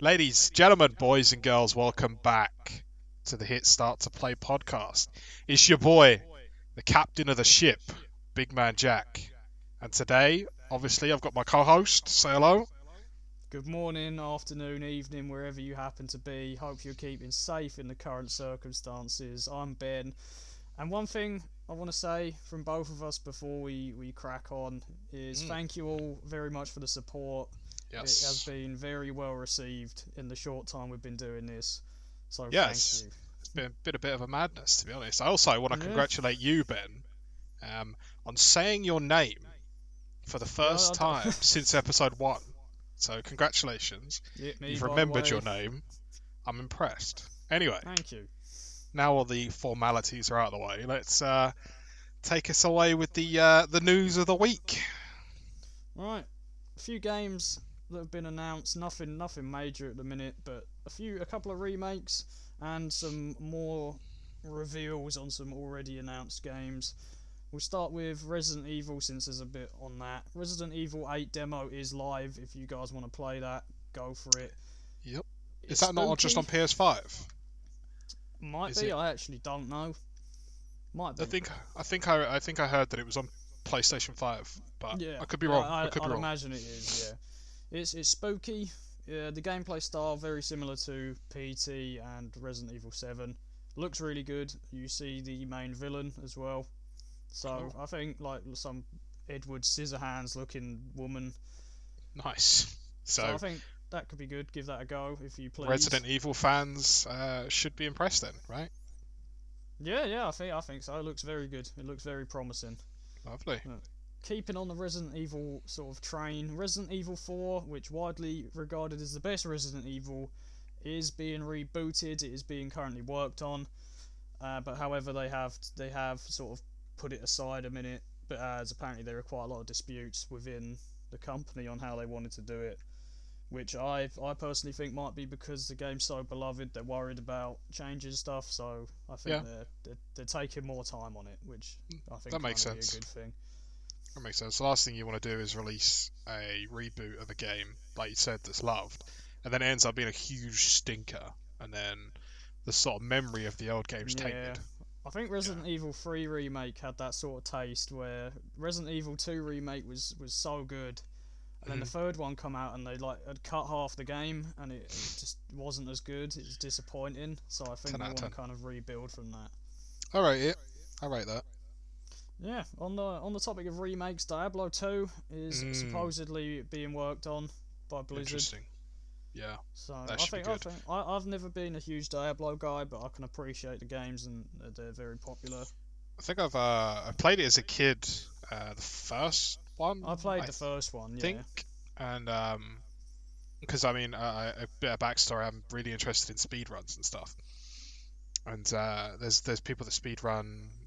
Ladies, gentlemen, boys and girls, welcome back to the Hit Start to Play podcast. It's your boy, the captain of the ship, Big Man Jack. And today, obviously, I've got my co host. Say hello. Good morning, afternoon, evening, wherever you happen to be. Hope you're keeping safe in the current circumstances. I'm Ben. And one thing I want to say from both of us before we, we crack on is Mm. thank you all very much for the support. Yes. It has been very well received in the short time we've been doing this. So Yes. thank you. It's been, been a bit of a madness, to be honest. I also want to Yeah. congratulate you, Ben, um, on saying your name for the first time since episode one. So, congratulations. Yeah, You've remembered your name. I'm impressed. Anyway, Thank you. now all the formalities are out of the way, let's uh, take us away with the uh, the news of the week. Right, a few games that have been announced. Nothing, nothing major at the minute, but a few, a couple of remakes and some more reveals on some already announced games. We'll start with Resident Evil since there's a bit on that. Resident Evil 8 demo is live. If you guys want to play that, go for it. Yep. Is It's that not just on. PS5? Might is be. it- I actually don't know. Might be. I think I think I I think I heard that it was on PlayStation 5, but Yeah, I could be wrong. I, I, could be I'd wrong. imagine it is. Yeah, it's it's spooky. Yeah, the gameplay style very similar to PT and Resident Evil Seven. Looks really good. You see the main villain as well. So. I think like some Edward Scissorhands looking woman. Nice. So, So, I think that could be good. Give that a go if you please. Resident Evil fans uh, should be impressed then, right? Yeah, yeah. I think I think so. It looks very good. It looks very promising. Lovely. Keeping on the Resident Evil sort of train, Resident Evil 4, which widely regarded as the best Resident Evil, is being rebooted. It is being currently worked on, uh, but however they have they have sort of put it aside a minute, but as apparently there are quite a lot of disputes within the company on how they wanted to do it. Which I I personally think might be because the game's so beloved, they're worried about changing stuff. So I think Yeah. they're, they're they're taking more time on it, which I think That makes sense. a good thing. That makes sense. The last thing you want to do is release a reboot of a game, like you said, that's loved, and then it ends up being a huge stinker, and then the sort of memory of the old game's Yeah. tainted. I think Resident Evil 3 remake had that sort of taste where Resident Evil 2 remake was was so good, and then the mm-hmm. third one come out and they like had cut half the game and it, it just wasn't as good. It was disappointing. So I think they want to kind of rebuild from that. All right, yeah, I rate that. Yeah, on the on the topic of remakes, Diablo 2 is Mm. supposedly being worked on by Blizzard. Interesting. Yeah, So I think I think I, I've never been a huge Diablo guy, but I can appreciate the games and they're- very popular. I think I've uh, I played it as a kid, uh, the first one. I played I the first one. Yeah. think, and um, because I mean, uh, a bit of backstory. I'm really interested in speedruns and stuff, and uh, there's there's people that speedrun. uh,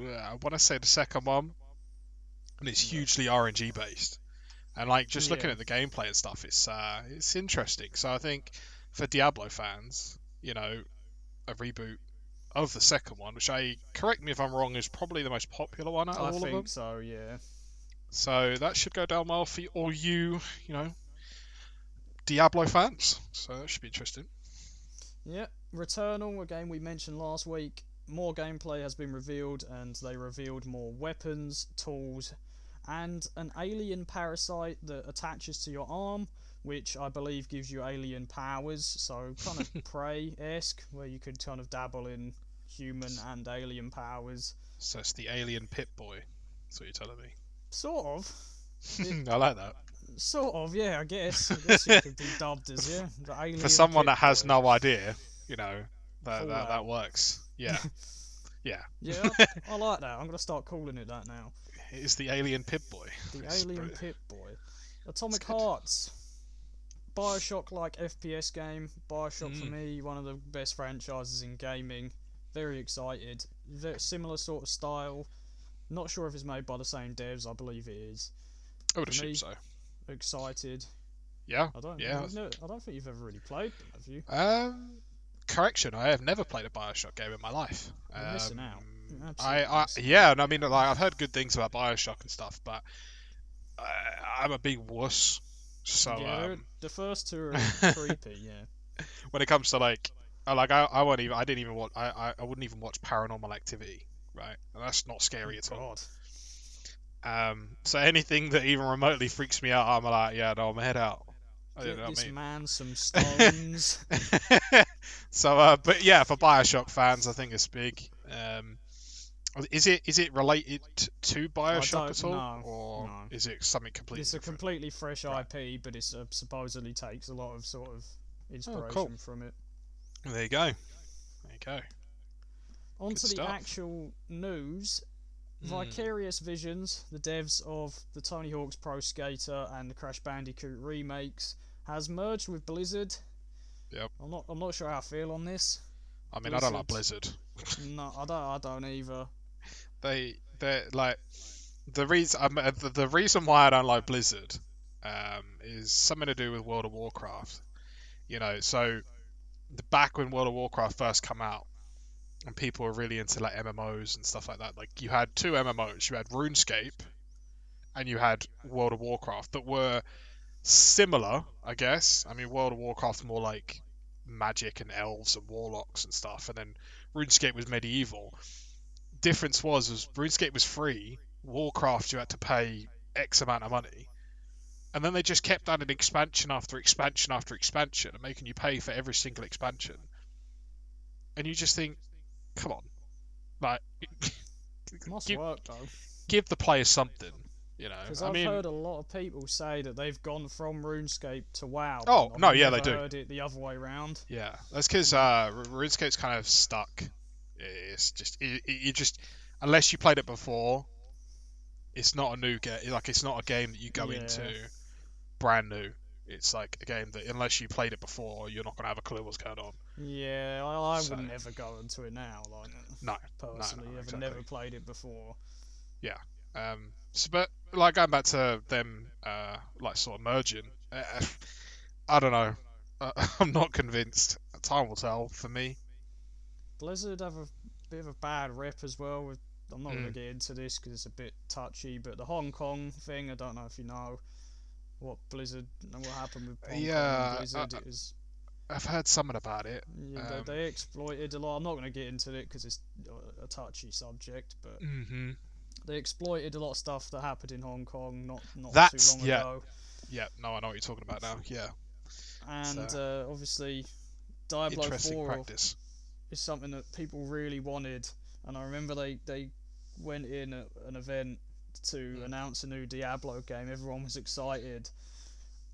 I want to say the second one, and it's Yeah. hugely RNG based, and like just looking at the gameplay and stuff, it's uh, it's interesting. So I think for Diablo fans, you know, a reboot of the second one, which I correct me if I'm wrong, is probably the most popular one out of I all of them. think so. Yeah. So that should go down well for all you, you know, Diablo fans. So that should be interesting. Yeah, Returnal, a game we mentioned last week. More gameplay has been revealed, and they revealed more weapons, tools, and an alien parasite that attaches to your arm, which I believe gives you alien powers. So, kind of Prey esque, where you could kind of dabble in human and alien powers. So it's the alien Pip-Boy. That's what you're telling me. Sort of. I like that. Sort of, yeah, I guess. I guess it could be dubbed as, yeah. The alien For someone that has Pip-Boy. no idea, you know, that that, that works. Yeah, yeah. Yeah, I like that. I'm going to start calling it that now. It is the alien Pip-Boy. The It's Alien brilliant. Pit Boy. Atomic. Hearts. Bioshock like FPS game. Bioshock for Mm. me, one of the best franchises in gaming. Very excited. Very similar sort of style. Not sure if it's made by the same devs, I believe it is. I would For me, assume so. Excited. Yeah. I don't Yeah. I don't think you've ever really played them, have you? Um, correction. I have never played a Bioshock game in my life. You're missing out. Um, I, I, yeah, and I mean, like, I've heard good things about Bioshock and stuff, but I, I'm a big wuss, So yeah, um, the first two are creepy. Yeah. when it comes to like, I like I, I won't even I didn't even watch I, I, I wouldn't even watch Paranormal Activity, right? And that's not scary at all. Um, so anything that even remotely freaks me out, I'm like, yeah, no, I'm head out. I Get don't know this mean. man some stones. so, uh, but yeah, for Bioshock fans, I think it's big. Um, is it is it related to Bioshock at all, know, or no. is it something completely it's a different? completely fresh Right. IP, but it uh, supposedly takes a lot of sort of inspiration Oh, cool. from it. There you go. There you go. On to the stuff. actual news. Hmm. Vicarious Visions, the devs of the Tony Hawk's Pro Skater and the Crash Bandicoot remakes, has merged with Blizzard. Yep. I'm not. I'm not sure how I feel on this. I mean, I don't like Blizzard. No, I don't. I don't either. They they like the reason um, uh, the, the reason why I don't like Blizzard um, is something to do with World of Warcraft. You know, so the back when World of Warcraft first come out, and people were really into like MMOs and stuff like that. Like you had two MMOs. You had RuneScape, and you had World of Warcraft that were similar, I guess. I mean, World of Warcraft more like magic and elves and warlocks and stuff, and then RuneScape was medieval. Difference was, was RuneScape was free. Warcraft you had to pay X amount of money, and then they just kept adding expansion after expansion after expansion and making you pay for every single expansion. And you just think, come on, like, give, work give the player something, you know. because I've mean, heard a lot of people say that they've gone from RuneScape to WoW. Oh, no, yeah, they do. Heard it the other way round. Yeah, that's because uh, RuneScape's kind of stuck. It's just it, it, you just unless you played it before, it's not a new game. Like it's not a game that you go Yeah. into brand new. It's like a game that unless you played it before, you're not gonna have a clue what's going on. Yeah, I, I So- would never go into it now. Like No, personally, no, I've exactly. never played it before. Yeah. Um, so, but like going back to them, uh, like sort of merging. Uh, I don't know. Uh, I'm not convinced. Time will tell for me. Blizzard have a bit of a bad rep as well. With, I'm not going Mm. to get into this because it's a bit touchy, but the Hong Kong thing, I don't know if you know what Blizzard and what happened with Hong Yeah, and Blizzard. uh, it was I've heard something about it. yeah, um, they, they exploited a lot. I'm not going to get into it because it's a- touchy subject, but hmm they exploited a lot of stuff that happened in Hong Kong not not That's- too long yeah. ago. Yeah, no, I know what you're talking about now. Yeah, And So- uh, obviously, Diablo 4 practice. is something that people really wanted. And I remember they, they went in at an event to Mm. announce a new Diablo game. Everyone was excited.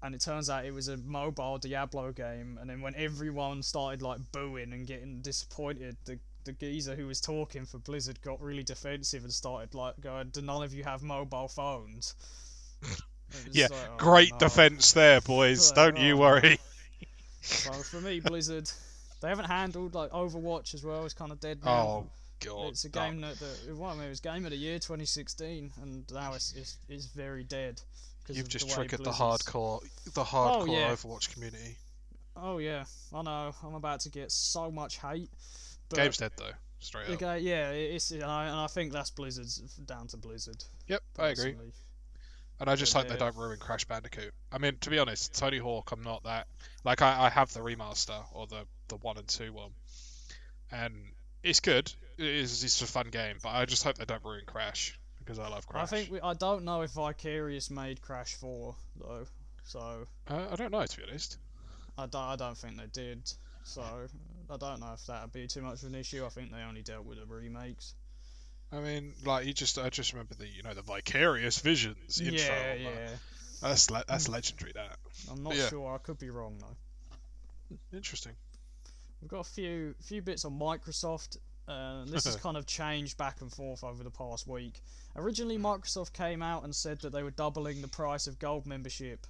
And it turns out it was a mobile Diablo game. And then when everyone started like booing and getting disappointed, the the geezer who was talking for Blizzard got really defensive and started like going, "Do none of you have mobile phones?" Yeah, like, oh, Great no. defense there, boys. Oh, Don't you oh. worry. So for me, Blizzard, they haven't handled like Overwatch as well. It's kind of dead now. Oh god. it's a no. game that, that well, it was game of the year 2016, and now it's it's, it's very dead. You've just the triggered the hardcore, the oh, hardcore yeah. Overwatch community. Oh yeah, I know. I'm about to get so much hate. Game's dead though. Straight the up. ga- yeah, it's and I, and I think that's Blizzard's down to Blizzard. Yep, I agree. And I just But hope they yeah. don't ruin Crash Bandicoot. I mean, to be honest, Tony Hawk, I'm not that. Like, I, I have the remaster or the the one and two one, and it's good. It is it's a fun game, but I just hope they don't ruin Crash because I love Crash. I think we, I don't know if Vicarious made Crash 4 though, so Uh, I don't know to be honest. I don't, I don't think they did. So I don't know if that would be too much of an issue. I think they only dealt with the remakes. I mean, like you just I just remember the you know the Vicarious Visions intro. yeah, like, yeah. That's le- that's legendary. That I'm not yeah. sure. I could be wrong though. interesting. We've got a few few bits on Microsoft. Uh, this has kind of changed back and forth over the past week. Originally, Microsoft came out and said that they were doubling the price of gold membership.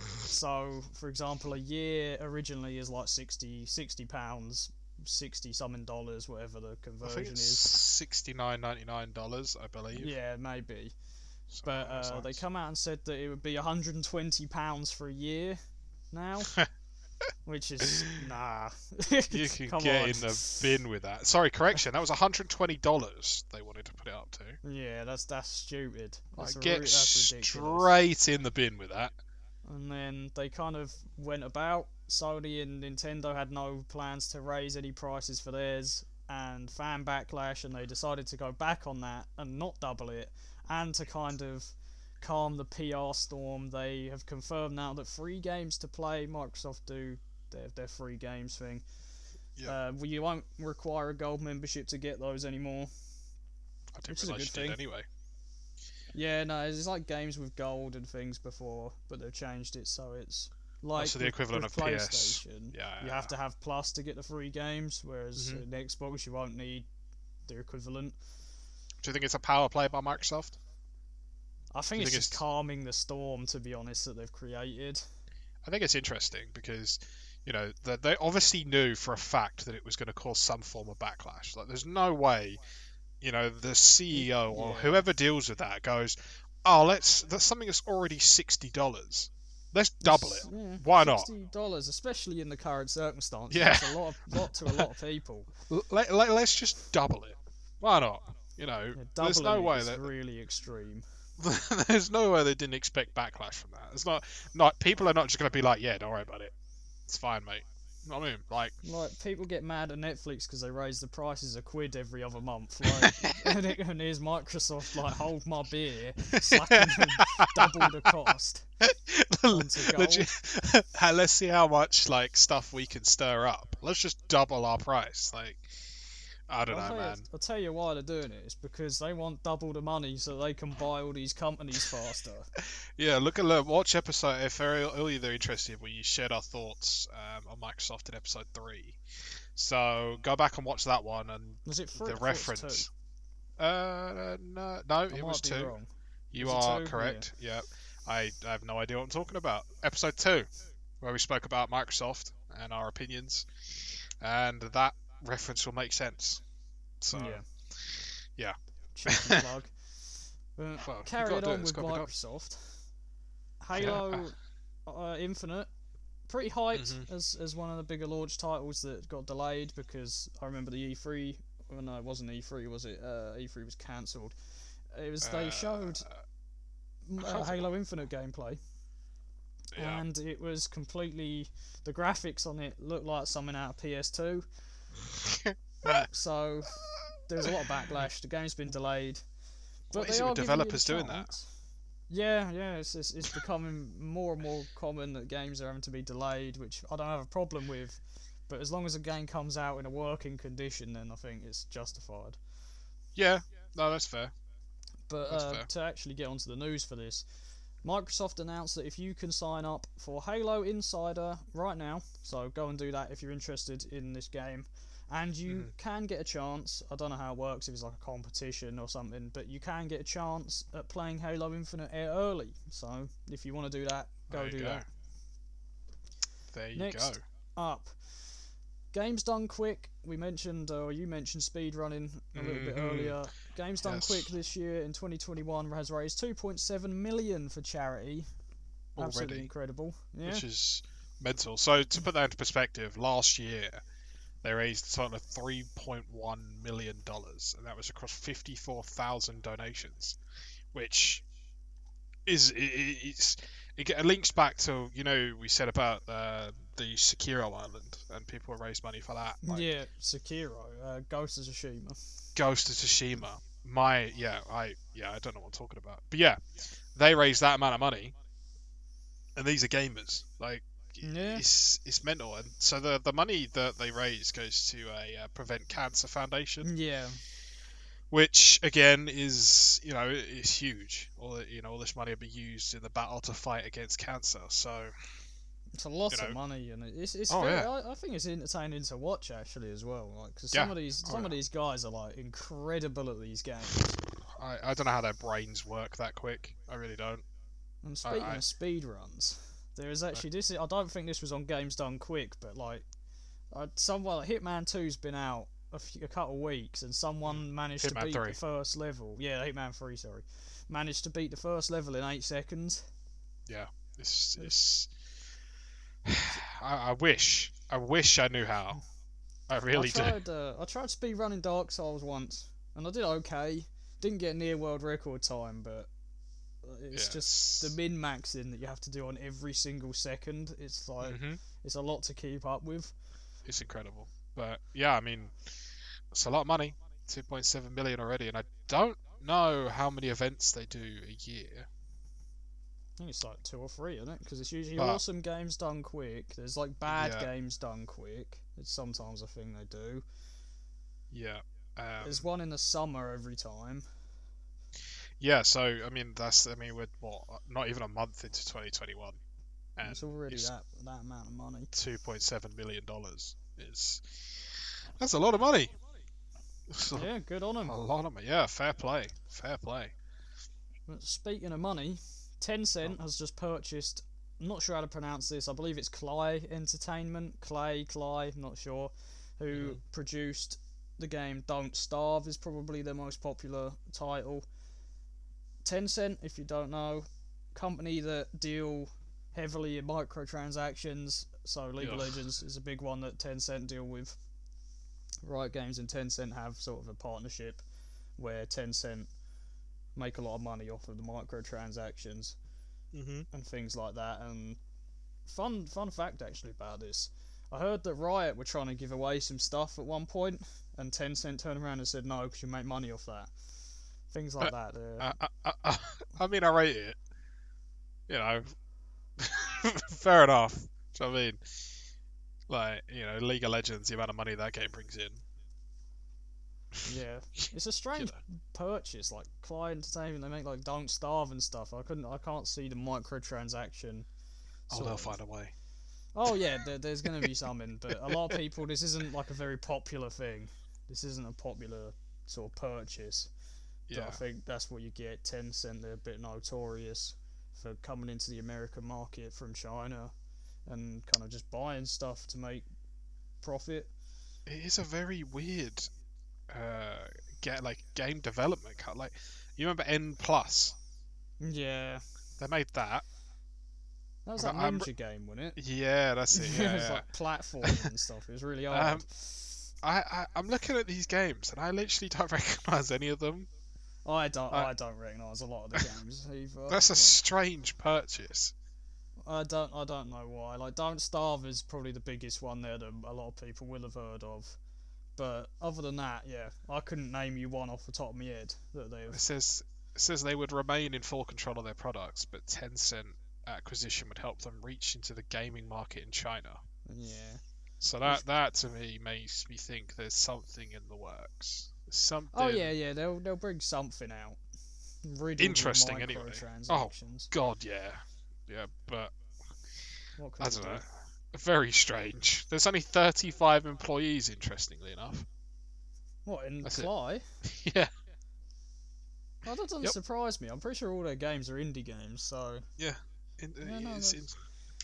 So, for example, a year originally is like 60 60 pounds, sixty something dollars, whatever the conversion is. sixty nine ninety nine dollars, I believe. Yeah, maybe. Something But uh, they come out and said that it would be 120 pounds for a year now, which is nah. You can Come get on. in the bin with that. Sorry, correction. That was one hundred twenty dollars they wanted to put it up to. Yeah, that's that's stupid. That's, Like, get that's straight in the bin with that. And then they kind of went about. Sony and Nintendo had no plans to raise any prices for theirs, and fan backlash, and they decided to go back on that and not double it, and to kind of calm the PR storm. They have confirmed now that free games to play, Microsoft do their, their free games thing. Yeah. Uh, well, you won't require a gold membership to get those anymore. I didn't Which is a good thing. anyway. Yeah, no, it's like games with gold and things before, but they've changed it so it's like so the equivalent of PS. PlayStation. Yeah. You have to have Plus to get the free games, whereas Mhm. in Xbox you won't need the equivalent. Do you think it's a power play by Microsoft? I think it's think just it's- calming the storm, to be honest, that they've created. I think it's interesting because, you know, they, they obviously knew for a fact that it was going to cause some form of backlash. Like, there's no way, you know, the CEO or Yeah. whoever deals with that goes, oh, let's, that's something that's already $60. Let's double it. Yeah, Why not? Sixty dollars, especially in the current circumstances. Yeah. That's a lot, of, lot to a lot of people. Let, let, let's just double it. Why not? You know, Yeah, there's no way that really extreme. there's no way they didn't expect backlash from that. It's not not people are not just going to be like, yeah, don't worry about it. It's fine, mate. You know what I mean? Like, Like people get mad at Netflix because they raise the prices a quid every other month. Like, and, it, and here's Microsoft like, hold my beer, double the cost. legit, let's see how much like stuff we can stir up. Let's just double our price. Like, I don't I'll, know, man. You, I'll tell you why they're doing it. It's because they want double the money so they can buy all these companies faster. Yeah, look at look, watch episode if earlier they're interested. We shared our thoughts um, on Microsoft in episode three. So go back and watch that one and Was it three? the I thought was reference. Uh, no, no. I it was two. wrong. You Was are two? correct. Yeah. I, I have no idea what I'm talking about. Episode two, where we spoke about Microsoft and our opinions, and that reference will make sense. So yeah. yeah. Plug. But Well, you carry it on with gotta be done. Microsoft. Halo uh, Infinite, pretty hyped Mhm. as as one of the bigger launch titles that got delayed because I remember the E3. Well, no, it wasn't E3, was it? Uh, E3 was cancelled. It was they showed Uh, I uh, Halo Infinite gameplay, yeah. and it was completely the graphics on it looked like something out of PS2. So there's a lot of backlash. The game's been delayed. But What is it with giving you the developers doing that? Yeah, yeah, it's, it's it's becoming more and more common that games are having to be delayed, which I don't have a problem with. But as long as a game comes out in a working condition, then I think it's justified. yeah. No, that's fair. But That's uh, fair. to actually get onto the news for this, Microsoft announced that if you can sign up for Halo Insider right now, so go and do that if you're interested in this game, and you Mhm. can get a chance. I don't know how it works if it's like a competition or something, but you can get a chance at playing Halo Infinite early. So if you want to do that, go do go. that. There you Next. go. Up. Games done quick. We mentioned, or you mentioned speed running a little bit Mhm. earlier. Games done Yes. quick this year in 2021 has raised 2.7 million for charity. Absolutely incredible. Yeah. which is mental. So to put that into perspective, last year they raised a total of 3.1 million dollars, and that was across 54,000 donations, which is it's it links back to you know we said about uh, the Sekiro Island and people raised money for that. Like, yeah, Sekiro, uh, Ghost of Tsushima. Ghost of Tsushima. My yeah, I yeah, I don't know what I'm talking about. But yeah, they raised that amount of money, and these are gamers. Like Yeah. it's it's mental. And so the the money that they raise goes to a uh, Prevent Cancer Foundation, Yeah. which again is you know is huge. All you know all this money will be used in the battle to fight against cancer. So It's a lot You of money, and it's it's Oh, very, yeah. I, I think it's entertaining to watch actually as well. Like, cause Yeah. some of these Oh, some of yeah. these guys are like incredible at these games. I, I don't know how their brains work that quick. I really don't. And speaking I- of speed runs, there is actually this. I don't think this was on Games Done Quick, but like, uh, someone like Hitman Two's been out a, few, a couple of weeks, and someone managed to beat 3. the first level. Yeah, Hitman Three, sorry, managed to beat the first level in eight seconds. Yeah, it's it's. I, I wish I wish I knew how. I really did. I do. tried. Uh, I tried speed running Dark Souls once, and I did okay. Didn't get near world record time, but It's just the min maxing that you have to do on every single second. It's like hmm it's a lot to keep up with. It's incredible. But yeah, I mean, it's a lot of money. 2.7 million already, and I don't know how many events they do a year. I think it's like two or three, isn't it? Because it's usually But- awesome games done quick. There's like bad Yeah. games done quick. It's sometimes a thing they do. Yeah. Um, There's one in the summer every time. Yeah, so I mean that's I mean we're what not even a month into 2021, and it's already it's that that amount of money. 2.7 million dollars is that's a lot of money. Yeah, good on them. a lot of money. Yeah, fair play, fair play. Speaking of money, Tencent has just purchased. I'm not sure how to pronounce this. I believe it's Klei Entertainment, Klei, Clay. Not sure. Who Mhm. produced the game Don't Starve is probably their most popular title. Tencent, if you don't know, company that deal heavily in microtransactions. So League of Legends is a big one that Tencent deal with. Riot Games and Tencent have sort of a partnership where Tencent make a lot of money off of the microtransactions Mm-hmm. and things like that. And fun fun fact actually about this, I heard that Riot were trying to give away some stuff at one point, and Tencent turned around and said no because you make money off that. Things like uh, that. uh, I, I, I, I mean, I rate it. You know, fair enough. Do you know what I mean? Like, you know, League of Legends, the amount of money that game brings in. yeah, it's a strange purchase. Like Clyde Entertainment, they make like Don't Starve and stuff. I couldn't, I can't see the microtransaction. Oh, they'll of- find a way. Oh yeah, there, there's going to be something, but a lot of people, this isn't like a very popular thing. This isn't a popular sort of purchase. But Yeah. I think that's what you get. Tencent, they're a bit notorious for coming into the American market from China and kind of just buying stuff to make profit. It is a very weird, uh, get like game development cut. Like, you remember N Plus? Yeah, They made that. that was that I'm- game, wasn't it? Yeah, that's it. Yeah, it was yeah. like platforming and stuff. It was really hard. Um, I, I, I'm looking at these games and I literally don't recognize any of them. I don't, I- I don't recognise a lot of the games either. That's a strange purchase. I don't I don't know why. Like Don't Starve is probably the biggest one there that a lot of people will have heard of. But other than that, yeah, I couldn't name you one off the top of my head that they've. says it says they would remain in full control of their products, but Tencent acquisition would help them reach into the gaming market in China. Yeah, So that that to me makes me think there's something in the works. Something. Oh yeah, yeah. They'll they'll bring something out. Riddled Interesting, anyway. microtransactions. God, yeah, yeah, but I don't be? know. Very strange. There's only 35 employees, interestingly enough. What in That's. Fly? yeah, Oh, that doesn't Yep. surprise me. I'm pretty sure all their games are indie games. So in, Yeah, no, it's- it's-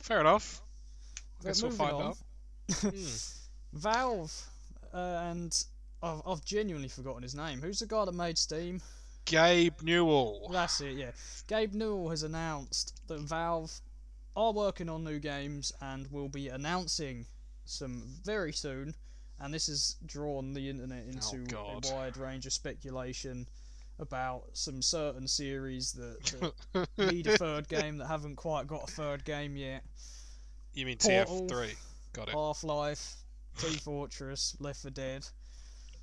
fair enough. But Guess we'll find on. out. Hmm. Valve uh, and I've, I've genuinely forgotten his name. Who's the guy that made Steam? Gabe Newell. That's it, yeah. Gabe Newell has announced that Valve are working on new games and will be announcing some very soon. And this has drawn the internet oh, into God. a wide range of speculation about some certain series that, that need a third game that haven't quite got a third game yet. you mean Portal. TF3? Got it. Half Life, Team Fortress, Left 4 Dead.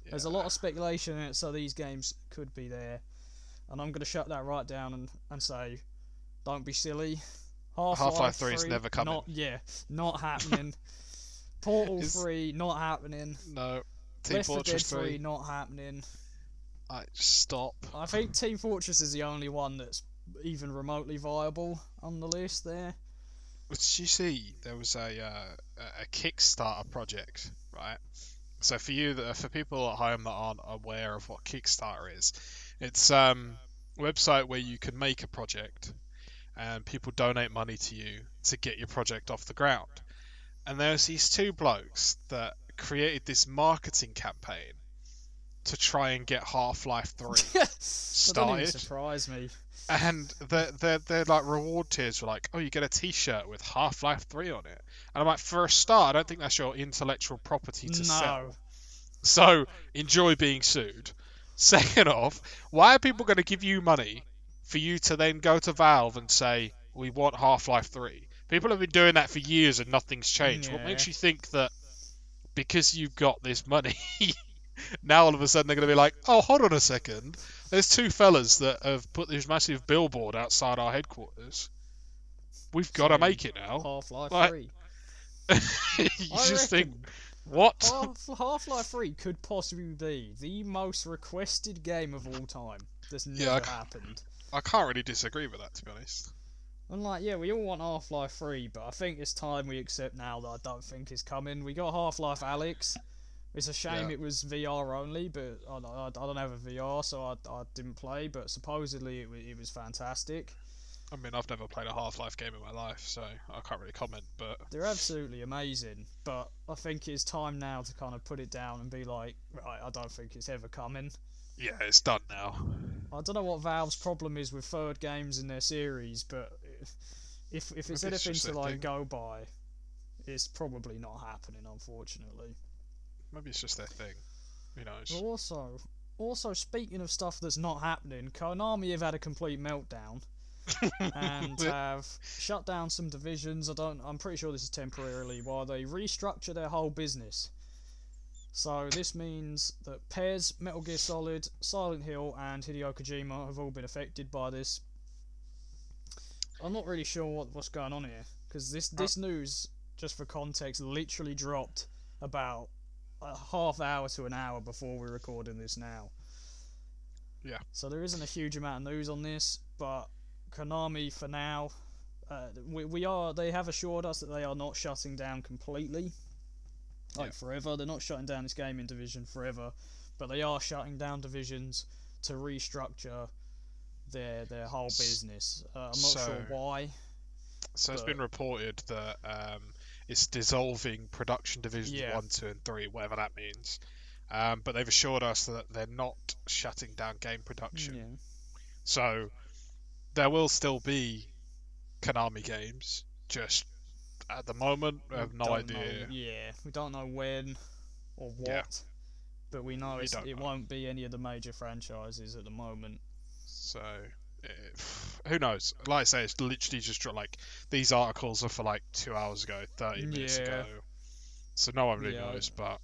There's a lot of speculation in it, so these games could be there. And I'm going to shut that right down and, and say, don't be silly. Half-Life, Half-Life 3 is never coming. Not, yeah, not happening. Portal Is- 3, not happening. No. Team Left 4 Dead Fortress 3, 3. not happening. I stop. I think Team Fortress is the only one that's even remotely viable on the list there. Did you see there was a uh, a Kickstarter project, right? So for you, for people at home that aren't aware of what Kickstarter is, it's um, a website where you can make a project, and people donate money to you to get your project off the ground. And there's these two blokes that created this marketing campaign to try and get Half-Life 3 That doesn't started surprise me. and their their their like reward tiers were like, oh, you get a T-shirt with Half Life Three on it, and I'm like, for a start, I don't think that's your intellectual property to No. sell. So enjoy being sued. Second off, why are people going to give you money for you to then go to Valve and say we want Half-Life 3. People have been doing that for years and nothing's changed. What makes you think that because you've got this money, now all of a sudden they're going to be like, oh, hold on a second. There's two fellas that have put this massive billboard outside our headquarters. We've got to make it now. Half Life Like- 3. you I just think, what? Half Life 3 could possibly be the most requested game of all time. That's never Yeah, I happened. I can't really disagree with that, to be honest. I'm like, yeah, we all want Half Life 3, but I think it's time we accept now that I don't think it's coming. We got Half Life Alyx. It's a shame Yeah. it was VR only, but I, don't- I, I don't have a VR, so I, I didn't play. But supposedly it, it was fantastic. I mean, I've never played a Half-Life game in my life, so I can't really comment. But They're absolutely amazing, but I think it's time now to kind of put it down and be like, right, I don't think it's ever coming. yeah, it's done now. I don't know what Valve's problem is with third games in their series, but if if it's Maybe anything just to like thing. go by, it's probably not happening, unfortunately. Maybe it's just their thing. Who knows? But also, also speaking of stuff that's not happening, Konami have had a complete meltdown and have shut down some divisions. I don't. I'm pretty sure this is temporarily while they restructure their whole business. So this means that PES, Metal Gear Solid, Silent Hill, and Hideo Kojima have all been affected by this. I'm not really sure what, what's going on here because this uh. this news, just for context, literally dropped about a half hour to an hour before we're recording this now. Yeah. So there isn't a huge amount of news on this, but Konami for now, uh, we we are they have assured us that they are not shutting down completely, like Yeah. forever. They're not shutting down this gaming division forever, but they are shutting down divisions to restructure their their whole business. Uh, I'm not so- sure why. So it's been reported that um, it's dissolving production divisions Yeah. one, two, and three, whatever that means. Um, but they've assured us that they're not shutting down game production. Yeah. So there will still be Konami games. Just at the moment, we have no don't know- idea. yeah, we don't know when or what, Yeah. but we know We it's, it know. won't be any of the major franchises at the moment. So eh, who knows? Like I say, it's literally just like these articles are for like two hours ago, thirty minutes Yeah. ago. So no one really Yeah, knows. But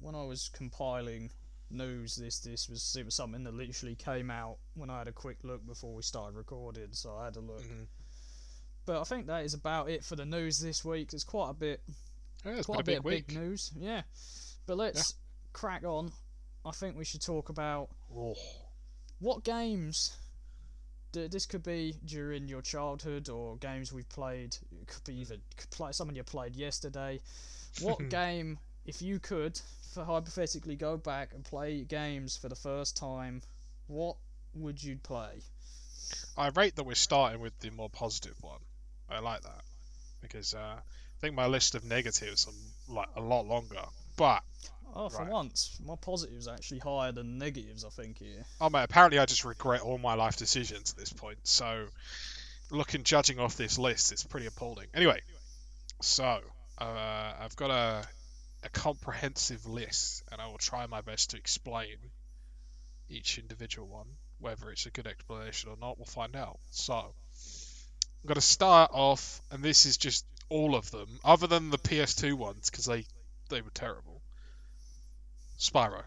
When I was compiling news, this this was it was something that literally came out when I had a quick look before we started recording, so I had a look. mhm. But I think that is about it for the news this week. There's quite a bit yeah, it's quite a bit big of week. big news. Yeah. But let's crack on. I think we should talk about Oh, what games. d- This could be during your childhood or games we've played. It could be even could play someone you played yesterday. What game, if you could, hypothetically go back and play games for the first time, what would you play? I rate that we're starting with the more positive one. I like that because uh, I think my list of negatives are like a lot longer. But Oh, for Right. once, my positives are actually higher than negatives. I think here. oh mate, apparently I just regret all my life decisions at this point. So looking, judging off this list, it's pretty appalling. Anyway, so uh, I've got a a comprehensive list, and I will try my best to explain each individual one. Whether it's a good explanation or not, we'll find out. So I'm going to start off, and this is just all of them, other than the PS2 ones, because they they were terrible. Spyro.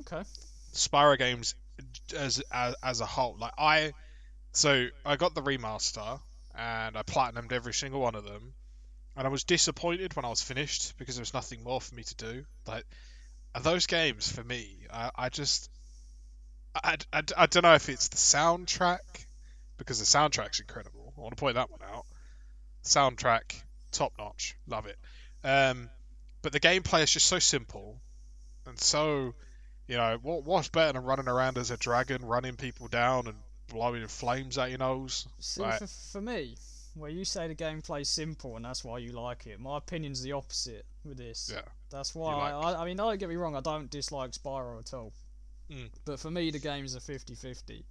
Okay. Spyro games as, as as a whole. Like I, so I got the remaster and I platinumed every single one of them, and I was disappointed when I was finished because there was nothing more for me to do. Like and those games for me, I, I just, I, I, I don't know if it's the soundtrack because the soundtrack's incredible. I want to point that one out. Soundtrack top notch, love it. Um, but the gameplay is just so simple and so you know, what what's better than running around as a dragon, running people down and blowing flames out your nose? See, Right. for, for me, where you say the gameplay's simple and that's why you like it, my opinion's the opposite with this. Yeah. That's why like- I, I mean, don't get me wrong, I don't dislike Spyro at all. Mm. But for me, the game's a 50 50.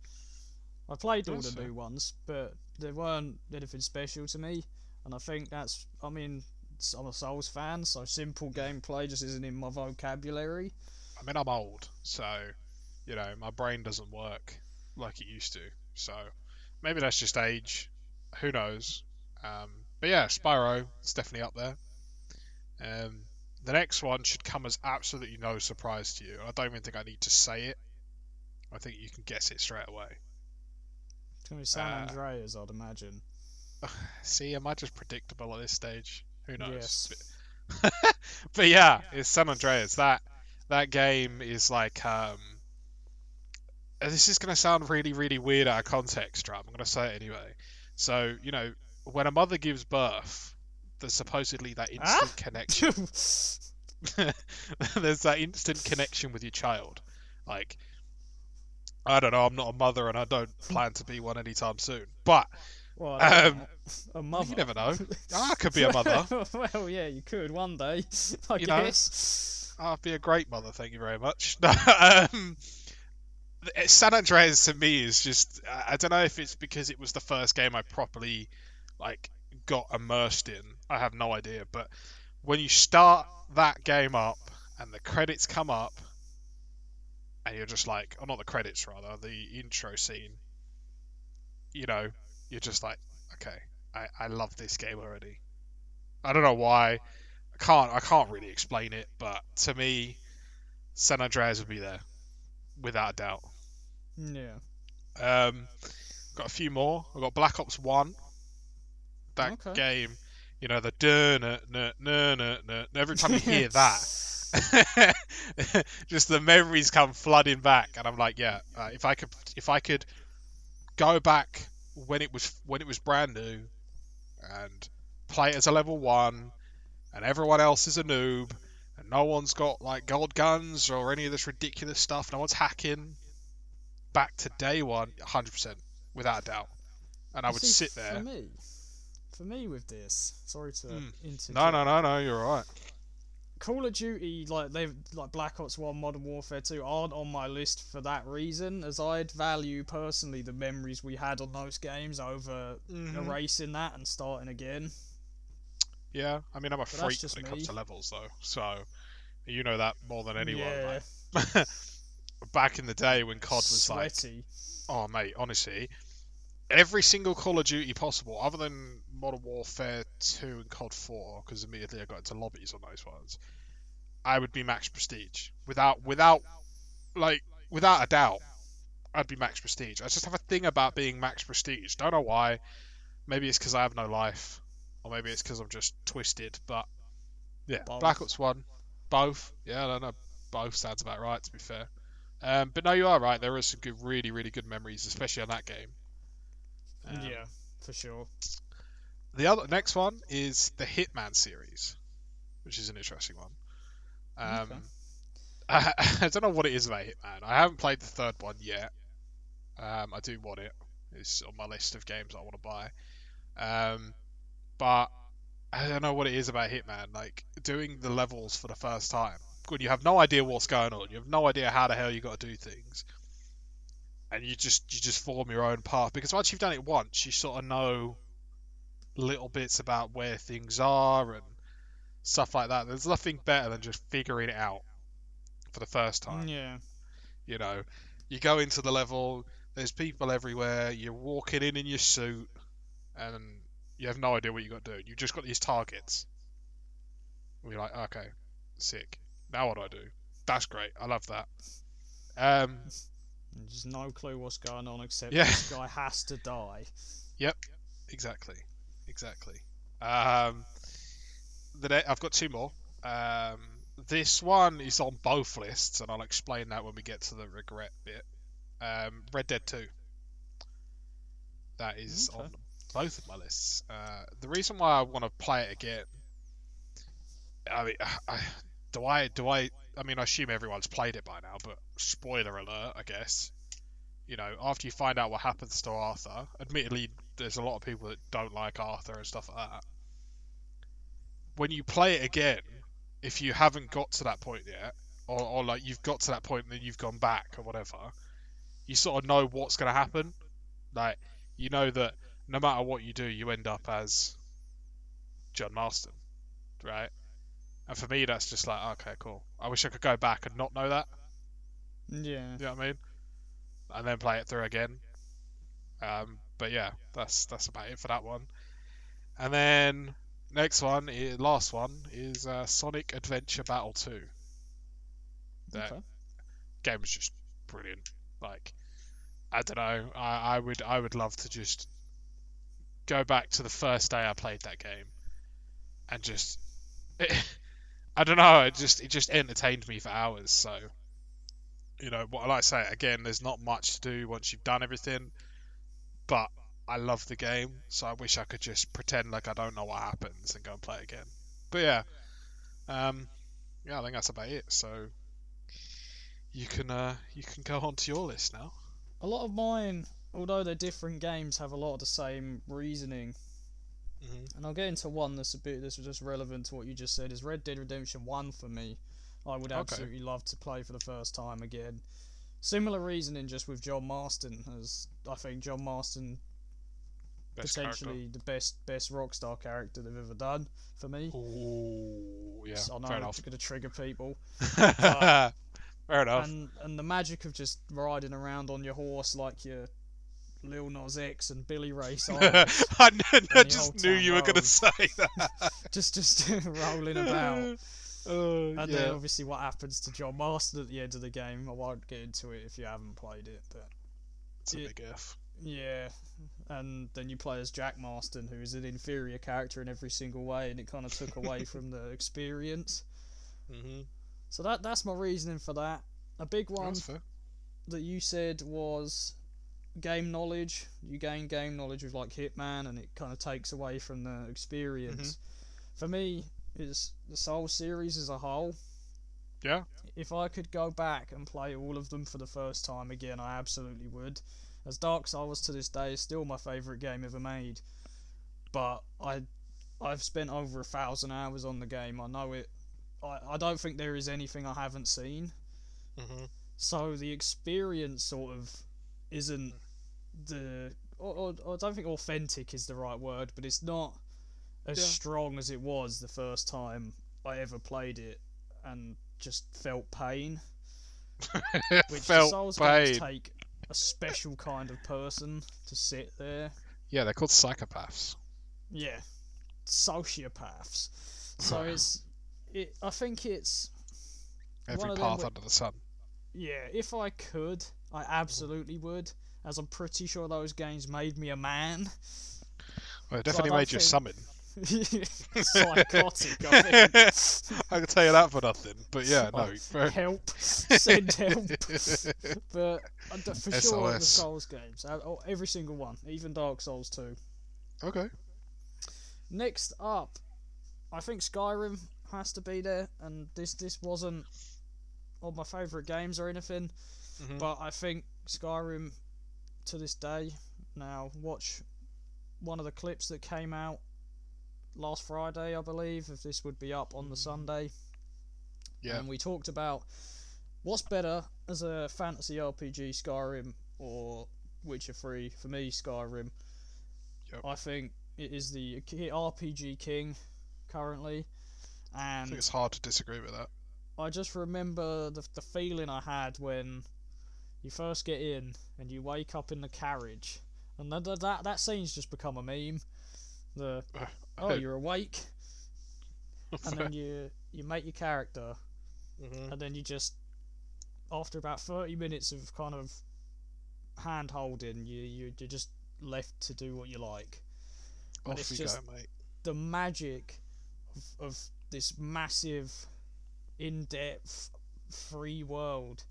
I played all That's the fair. new ones, but they weren't anything special to me. And I think that's, I mean, I'm a Souls fan, so simple gameplay just isn't in my vocabulary. I mean, I'm old, so you know, my brain doesn't work like it used to. So maybe that's just age. Who knows? Um, but yeah, Spyro is definitely up there. Um, the next one should come as absolutely no surprise to you. I don't even think I need to say it. I think you can guess it straight away. It's gonna be San Uh, Andreas, I'd imagine. See, am I just predictable at this stage? Who knows? Yes. But, but yeah, it's San Andreas. That that game is like um. This is gonna sound really, really weird out of context, right? I'm gonna say it anyway. So you know, when a mother gives birth, there's supposedly that instant Ah? connection. there's that instant connection with your child. Like, I don't know. I'm not a mother, and I don't plan to be one anytime soon. But Well, Um, a mother. you never know. I could be a mother. well, yeah, you could one day, I You know? guess. I'd be a great mother, thank you very much. um, San Andreas to me is just I don't know if it's because it was the first game I properly like got immersed in. I have no idea, but when you start that game up and the credits come up and you're just like, oh not the credits rather, the intro scene, you know, you're just like, okay, I, I love this game already. I don't know why. I can't I can't really explain it, but to me, San Andreas would be there, without a doubt. Yeah. Um, got a few more. I've got Black Ops One. That Okay. game, you know, the nut nut nut nut nut. Every time you hear that, just the memories come flooding back, and I'm like, yeah, uh, if I could, if I could go back when it was when it was brand new, and play it as a level one, and everyone else is a noob, and no one's got like gold guns or any of this ridiculous stuff, no one's hacking. Back to day one, 100%, without a doubt, and I would see, sit there. For me, for me with this, sorry to Mm. interject. No, no, no, no, you're right. Call of Duty, like they like Black Ops One, Modern Warfare Two, aren't on my list for that reason, as I'd value personally the memories we had on those games over Mhm. erasing that and starting again. Yeah, I mean, I'm a that's freak when it comes to levels, though. So you know that more than anyone. yeah. Back in the day when COD was like, oh mate, honestly, every single Call of Duty possible, other than Modern Warfare 2 and COD 4, because immediately I got into lobbies on those ones, I would be max prestige without without like without a doubt. I'd be max prestige. I just have a thing about being max prestige. Don't know why. Maybe it's because I have no life, or maybe it's because I'm just twisted. But yeah, Both. Black Ops One, both. Yeah, I don't know. Both sounds about right. To be fair. Um, but no, you are right. There are some good, really, really good memories, especially on that game. Um, yeah, for sure. The other next one is the Hitman series, which is an interesting one. Um, Okay. I, I don't know what it is about Hitman. I haven't played the third one yet. Um, I do want it. It's on my list of games I want to buy. Um, but I don't know what it is about Hitman. Like doing the levels for the first time, when you have no idea what's going on, you have no idea how the hell you got to do things, and you just you just form your own path. Because once you've done it once, you sort of know little bits about where things are and stuff like that. There's nothing better than just figuring it out for the first mm, time. Yeah, You know, you go into the level, there's people everywhere, you're walking in in your suit, and you have no idea what you got to do. You've just got these targets. And you're like, okay, sick. Now what do I do? That's great. I love that. Um, just no clue what's going on except Yeah. this guy has to die. Yep, exactly, exactly. Um, the ne- I've got two more. Um, this one is on both lists, and I'll explain that when we get to the regret bit. Um, Red Dead Two. That is Okay. on both of my lists. Uh, the reason why I want to play it again. I mean, I, do I do I? I mean, I assume everyone's played it by now, but spoiler alert, I guess you know, after you find out what happens to Arthur, admittedly, there's a lot of people that don't like Arthur and stuff like that. When you play it again, if you haven't got to that point yet, or, or like you've got to that point and then you've gone back or whatever, you sort of know what's going to happen. Like, you know that no matter what you do, you end up as John Marston, right? And for me, that's just like, okay, cool. I wish I could go back and not know that. Yeah, You know what I mean? and then play it through again. Um, but yeah, that's that's about it for that one. And then next one, last one is uh, Sonic Adventure Battle Two. That Okay. game was just brilliant. Like, I don't know, I, I would I would love to just go back to the first day I played that game, and just I don't know, it just it just entertained me for hours. So, you know, what like I say again, there's not much to do once you've done everything, but I love the game, so I wish I could just pretend like I don't know what happens and go and play again. But yeah, um, yeah, I think that's about it. So you can uh, you can go on to your list now. A lot of mine, although they're different games, have a lot of the same reasoning. Mm-hmm. And I'll get into one that's a bit that's just relevant to what you just said. Is Red Dead Redemption One for me? I would Okay. absolutely love to play for the first time again. Similar reasoning, just with John Marston, as I think John Marston Best potentially the best best Rockstar character they've ever done for me. character. Ooh, yeah, So I know fair it's enough. to trigger people. fair enough. and and the magic of just riding around on your horse like your Lil Nas X and Billy Ray Cyrus, I, I just knew you were going to say that. just just rolling about. Oh, And yeah. then obviously what happens to John Marston at the end of the game. I won't get into it if you haven't played it, but It's a it- big F. yeah. And then you play as Jack Marston, who is an inferior character in every single way, and it kind of took away from the experience. Mm-hmm. So that that's my reasoning for that. A big one that you said was game knowledge. You gain game knowledge with like Hitman, and it kind of takes away from the experience. For me, is the Soul series as a whole. Yeah. If I could go back and play all of them for the first time again, I absolutely would. As Dark Souls to this day is still my favourite game ever made, but I, I've spent over a thousand hours on the game. I know it. I, I don't think there is anything I haven't seen. Mm-hmm. So the experience sort of isn't the. Or, or, or I don't think authentic is the right word, but it's not as Yeah. strong as it was the first time I ever played it, and just felt pain. Which Felt Souls pain. take a special kind of person to sit there. Yeah, they're called psychopaths. Yeah, sociopaths. So it's. It, I think it's Every path under the sun. Yeah, if I could, I absolutely would. As I'm pretty sure those games made me a man. Well, it definitely don't made you think- summon. Psychotic, I think. I can tell you that for nothing. But yeah, no. Oh, help, send help. But for sure, the Souls games, uh, oh, every single one, even Dark Souls 2. okay. Next up, I think Skyrim has to be there, and this this wasn't one of my favourite games or anything, Mhm. but I think Skyrim to this day. Now watch one of the clips that came out last Friday, I believe. If this would be up on the mm. Sunday, Yeah. and we talked about what's better as a fantasy RPG, Skyrim or Witcher 3. For me, Skyrim. Yep. I think it is the RPG king currently, I and think it's hard to disagree with that. I just remember the the feeling I had when you first get in and you wake up in the carriage, and that that that, scene's just become a meme. The oh you're awake, and then you you make your character, Mhm. and then you just after about thirty minutes of kind of hand holding, you you you're just left to do what you like. and Off it's just- go, mate. the magic of, of this massive, in-depth, free world.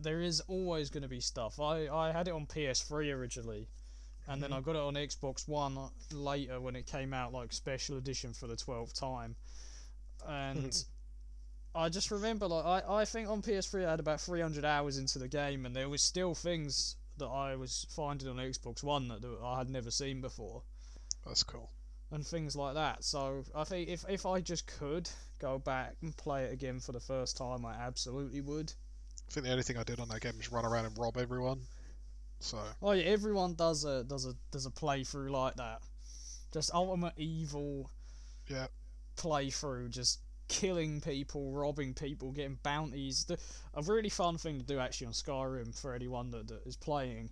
There is always going to be stuff. I, I had it on PS3 originally, and then Mhm. I got it on Xbox One later when it came out like special edition for the twelfth time, and. I just remember, like, I, I think on PS3 I had about 300 hours into the game, and there was still things that I was finding on Xbox One that, that I had never seen before That's cool. and things like that. So I think if if I just could go back and play it again for the first time, I absolutely would. I think the only thing I did on that game was run around and rob everyone. So Oh yeah, everyone does a does a does a playthrough like that. Just ultimate evil Yeah. playthrough, just killing people, robbing people, getting bounties. The, a really fun thing to do actually on Skyrim for anyone that, that is playing.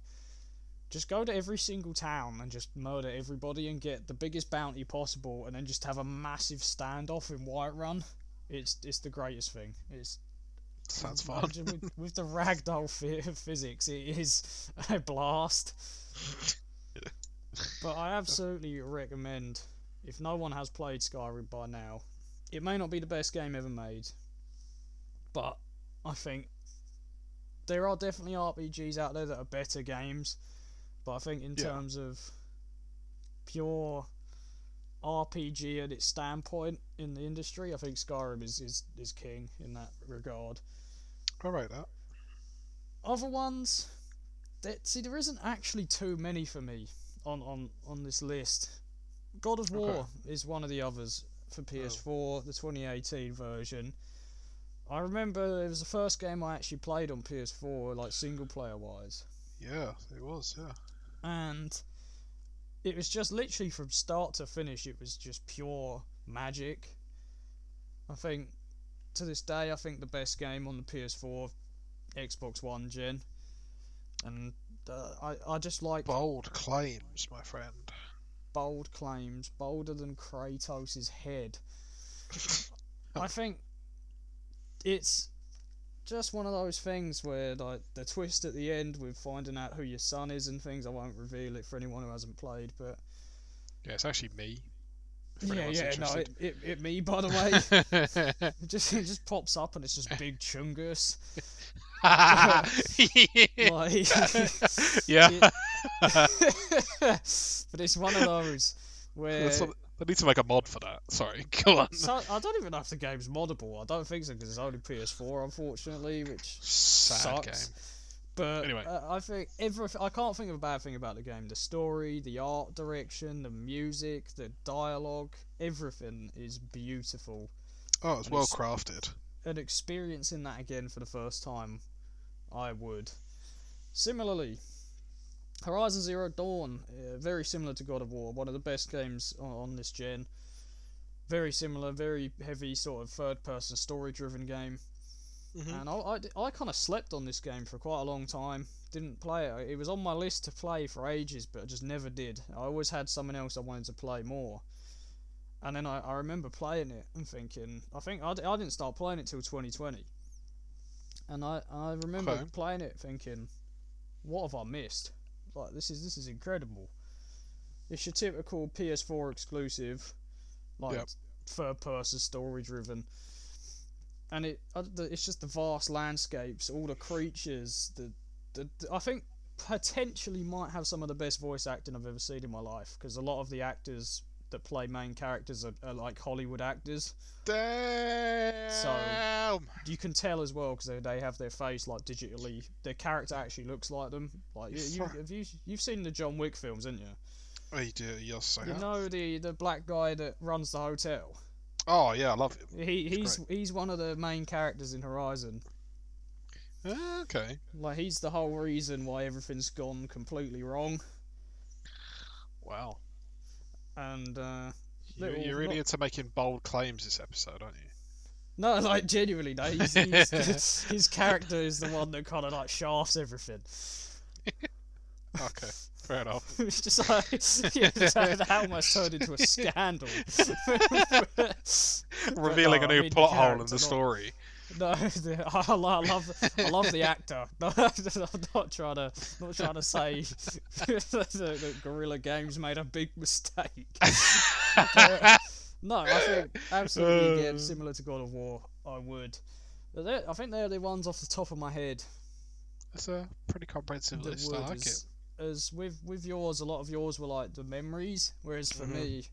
Just go to every single town and just murder everybody and get the biggest bounty possible, and then just have a massive standoff in Whiterun. It's it's the greatest thing. It's Sounds fun. with, with the ragdoll phy- physics, it is a blast. but I absolutely recommend, if no one has played Skyrim by now, it may not be the best game ever made, but I think there are definitely RPGs out there that are better games. But I think in Yeah. terms of pure RPG at its standpoint in the industry, I think Skyrim is, is, is king in that regard. Right, that. Other ones, that see, there isn't actually too many for me on, on, on this list. God of War is one of the others for PS4, the 2018 version. I remember it was the first game I actually played on PS4, like single player wise. Yeah, it was. Yeah. and it was just literally from start to finish it was just pure magic i think to this day i think the best game on the ps4 xbox one gen and uh, I, I just like Bold claims, my friend. bold claims bolder than kratos' head i think it's just one of those things where like the twist at the end with finding out who your son is and things i won't reveal it for anyone who hasn't played but Yeah, it's actually me. Yeah, yeah, no, it, it, it me by the way. it just it just pops up and it's just big chungus. Like, yeah. but it's one of those where I need to make a mod for that. Sorry, go on. so, I don't even know if the game's moddable. I don't think so because it's only PS4, unfortunately, which Sad sucks. game. But Anyway. uh, I think every I can't think of a bad thing about the game. The story, the art direction, the music, the dialogue, everything is beautiful. Oh, it's And well it's- crafted. and experiencing that again for the first time, I would. Similarly, Horizon Zero Dawn, uh, very similar to God of War, one of the best games on, on this gen. Very similar, very heavy sort of third-person story-driven game. Mhm. And I, I, kind of slept on this game for quite a long time. Didn't play it. It was on my list to play for ages, but I just never did. I always had someone else I wanted to play more. And then I, I remember playing it and thinking, I think I, I didn't start playing it till 2020. And I, I remember Okay. playing it thinking, what have I missed? Like this is this is incredible. It's your typical PS4 exclusive, like Yep. third person story driven. And it uh, it's just the vast landscapes, all the creatures, the, the, the I think potentially might have some of the best voice acting I've ever seen in my life because a lot of the actors that play main characters are, are like Hollywood actors. Damn. You can tell as well because they, they have their face like digitally. Their character actually looks like them. Like you, you have you you've seen the John Wick films, haven't you? Oh, you do. Yes, I You have. know the the black guy that runs the hotel. Oh, yeah, I love him. He He's he's he's one of the main characters in Horizon. Ah, Okay. Like he's the whole reason why everything's gone completely wrong. Wow. And uh, You, you're really not- into making bold claims this episode, aren't you? no, like genuinely, no, he's, he's, his character is the one that kind of like shafts everything. Okay, fair enough. it's just like yeah, that, that almost turned into a scandal. Revealing no, a I new mean plot hole in the not- story. No, I, I love I love the actor. No, I'm not trying to not trying to say that, Guerrilla Games made a big mistake. But, no, I think absolutely again Uh. similar to God of War. I would. I think they're the ones off the top of my head That's a pretty comprehensive list. I like it. As, with with yours, a lot of yours were like the memories, whereas for Mhm. me,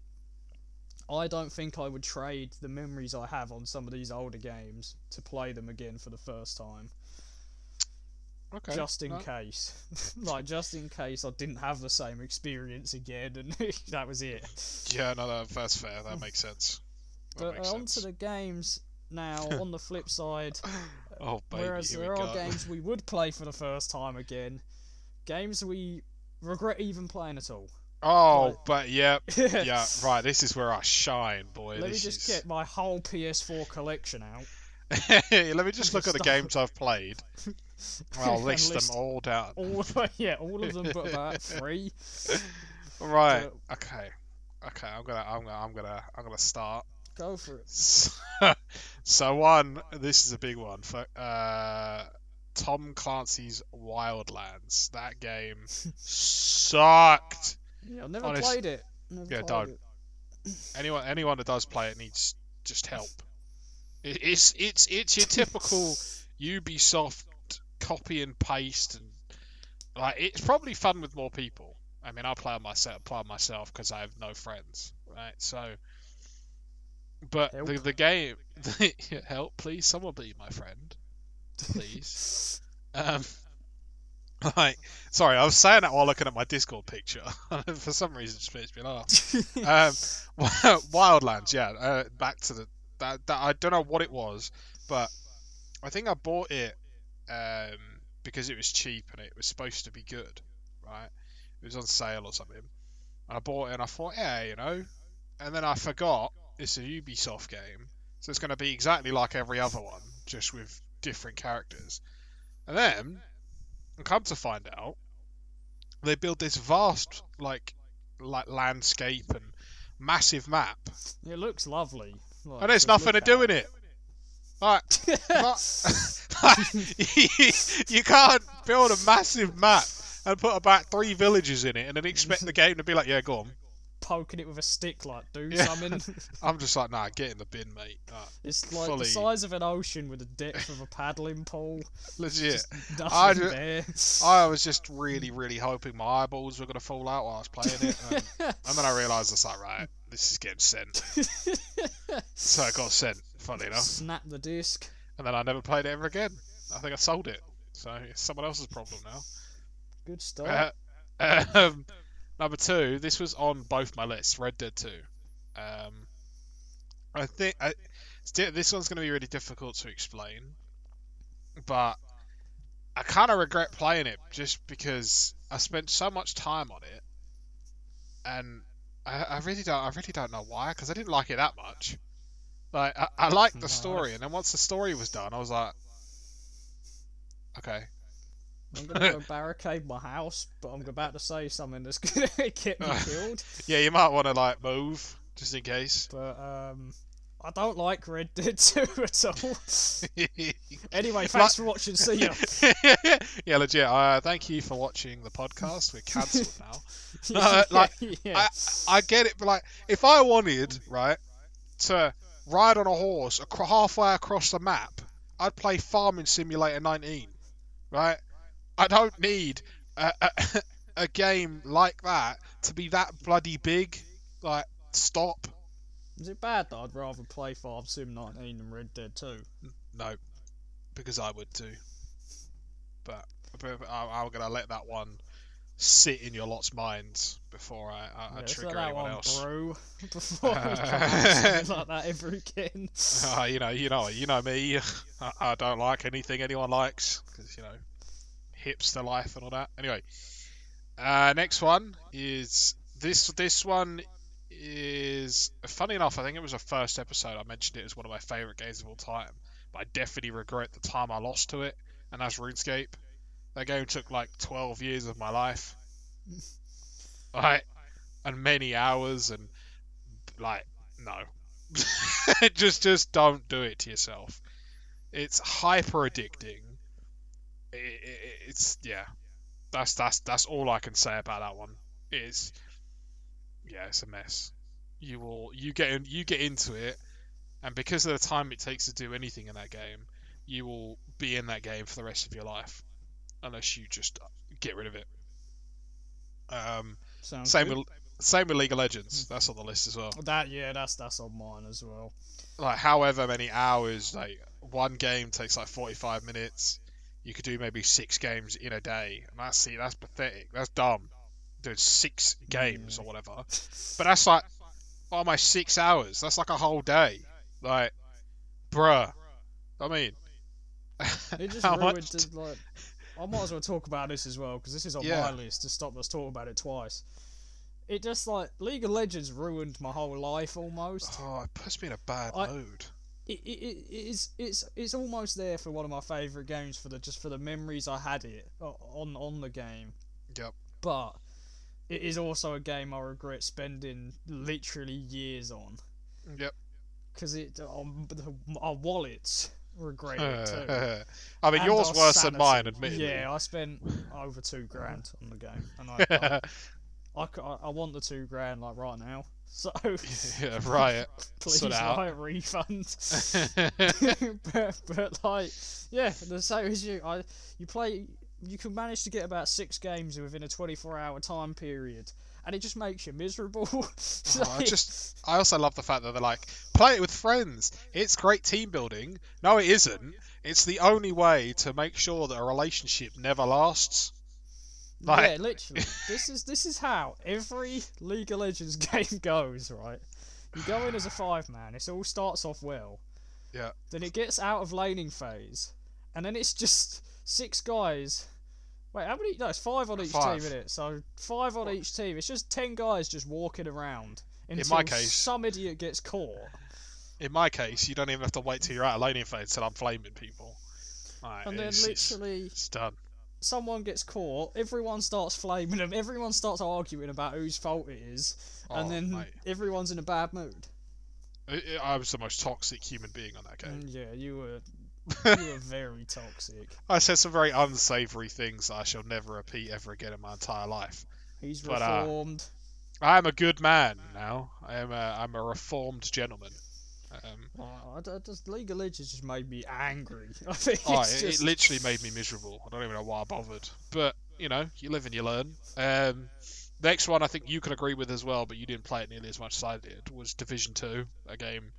I don't think I would trade the memories I have on some of these older games to play them again for the first time. Okay. just in no. case. like, just in case I didn't have the same experience again, and that was it. Yeah, no, that's fair. That makes sense. That But makes uh, onto the games now. on the flip side, Oh, baby, whereas here there are go. games we would play for the first time again, games we regret even playing at all. Oh, Like- but yeah, yeah, right. This is where I shine, boy. Let me just is... get my whole PS4 collection out. Let me just look at the games I've played. I'll list, list them all down. All of, yeah, all of them but about three. Right. Okay. Okay. I'm gonna. I'm gonna. I'm gonna. I'm gonna start. Go for it. So, so one. This is a big one for uh, Tom Clancy's Wildlands. That game sucked. Yeah, I've never Honest- played it. Never Yeah, played don't. it. Anyone. Anyone that does play it needs just help. It, it's. It's. It's your typical Ubisoft copy and paste and like it's probably fun with more people. I mean, I play on myself, play on myself because I have no friends, right? So, but the Help. the game, help, please, someone be my friend, please. um, like, sorry, I was saying that while looking at my Discord picture. For some reason, it just makes me laugh. Um, Wildlands, yeah. Uh, back to the that, that I don't know what it was, but I think I bought it um, because it was cheap and it was supposed to be good, right? It was on sale or something. And I bought it and I thought, yeah, you know. And then I forgot it's a Ubisoft game, so it's going to be exactly like every other one, just with different characters. And then, come to find out, they build this vast like like landscape and massive map, it looks lovely. Like, and there's nothing to do in it. Like, it. you can't build a massive map and put about three villages in it and then expect the game to be like, yeah, go on. Poking it with a stick, like do Yeah. something. I'm just like, nah, get in the bin, mate. It's like Fully- the size of an ocean with the depth of a paddling pool. legit. I ju- there. I was just really, really hoping my eyeballs were going to fall out while I was playing it. And, and then I realised, it's like, right, this is getting sent. So it got sent, funny enough. Snap the disc. And then I never played it ever again. I think I sold it. So it's someone else's problem now. Good stuff. Uh, um, number two, this was on both my lists. Red Dead Two. Um, I think I, this one's going to be really difficult to explain, but I kind of regret playing it just because I spent so much time on it, and I, I really don't. I really don't know why because I didn't like it that much. Like I, I liked the story, and then once the story was done, I was like, okay. I'm gonna go barricade my house, but I'm about to say something that's gonna get me killed. Yeah, you might want to like move just in case. But um, I don't like Red Dead 2 at all. Anyway, thanks for watching. See ya. yeah, legit. Uh, thank you for watching the podcast. We're cancelled now. No, like, yeah. I get it, but like, if I wanted, right, to ride on a horse halfway across the map, I'd play Farming Simulator 19, right? I don't need a, a, a game like that to be that bloody big. Like, stop. Is it bad that I'd rather play Farm Sim 19 than Red Dead 2? No, because I would too. But, I, I'm gonna let that one sit in your lot's minds before I, I, I Yeah, let's trigger anyone one else. brew before Uh, come out with like that ever again. Uh, you know, you know, you know me. I, I don't like anything anyone likes because you know, hipster life and all that. Anyway, uh, next one is this. This one is funny enough. I think it was the first episode I mentioned it as one of my favorite games of all time. But I definitely regret the time I lost to it, and that's RuneScape. That game took like 12 years of my life, like, and many hours, and like, no, just just don't do it to yourself. It's hyper addicting. It, it, it's yeah, that's that's that's all I can say about that one. Is yeah, it's a mess. You will you get in, you get into it, and because of the time it takes to do anything in that game, you will be in that game for the rest of your life, unless you just get rid of it. Um, Sounds same good. with same with League of Legends. That's on the list as well. That yeah, that's that's on mine as well. like however many hours like one game takes like 45 minutes you could do maybe six games in a day and that's see that's pathetic that's dumb doing six games Yeah. or whatever but that's like almost six hours that's like a whole day like bruh i mean It just how ruined much like. I might as well talk about this as well because this is on Yeah. my list to stop us talking about it twice. it just like League of Legends ruined my whole life almost. Oh, it puts me in a bad I- mood. It, it, it is it's it's almost there for one of my favorite games for the just for the memories I had it on on the game. Yep. But it is also a game I regret spending literally years on Yep. because it um, the- our wallets regret it too. I mean, And yours our worse than mine, admittedly. Yeah, I spent over two grand on the game, and I. I I want the two grand like right now. So yeah, riot. please Sort it out. refund. but, but like, yeah, the same as you. I you play. You can manage to get about six games within a 24-hour time period, and it just makes you miserable. Oh, I just, I also love the fact that they're like, play it with friends. It's great team building. No, it isn't. It's the only way to make sure that a relationship never lasts. Like- yeah, literally. this is this is how every League of Legends game goes, right? You go in as a five man. It all starts off well. Yeah. Then it gets out of laning phase, and then it's just six guys. Wait, how many? No, it's five on each Five. team, isn't it? So five on each team. It's just ten guys just walking around until my case- some idiot gets caught. In my case, you don't even have to wait till you're out of laning phase till I'm flaming people. Like, And then it's- literally it's done. Someone gets caught, everyone starts flaming them, everyone starts arguing about whose fault it is, and Oh, then mate. everyone's in a bad mood. I, I was the most toxic human being on that game. Mm, Yeah, you were you were very toxic. I said some very unsavory things that I shall never repeat ever again in my entire life. He's But, uh, reformed. I am a good man now. I am a, I'm a reformed gentleman. Um, Oh, I d- just League of Legends just made me angry. I think oh, it's it, just it literally made me miserable. I don't even know why I bothered. But, you know, you live and you learn. Um, next one I think you can agree with as well, but you didn't play it nearly as much as I did, was Division 2, a game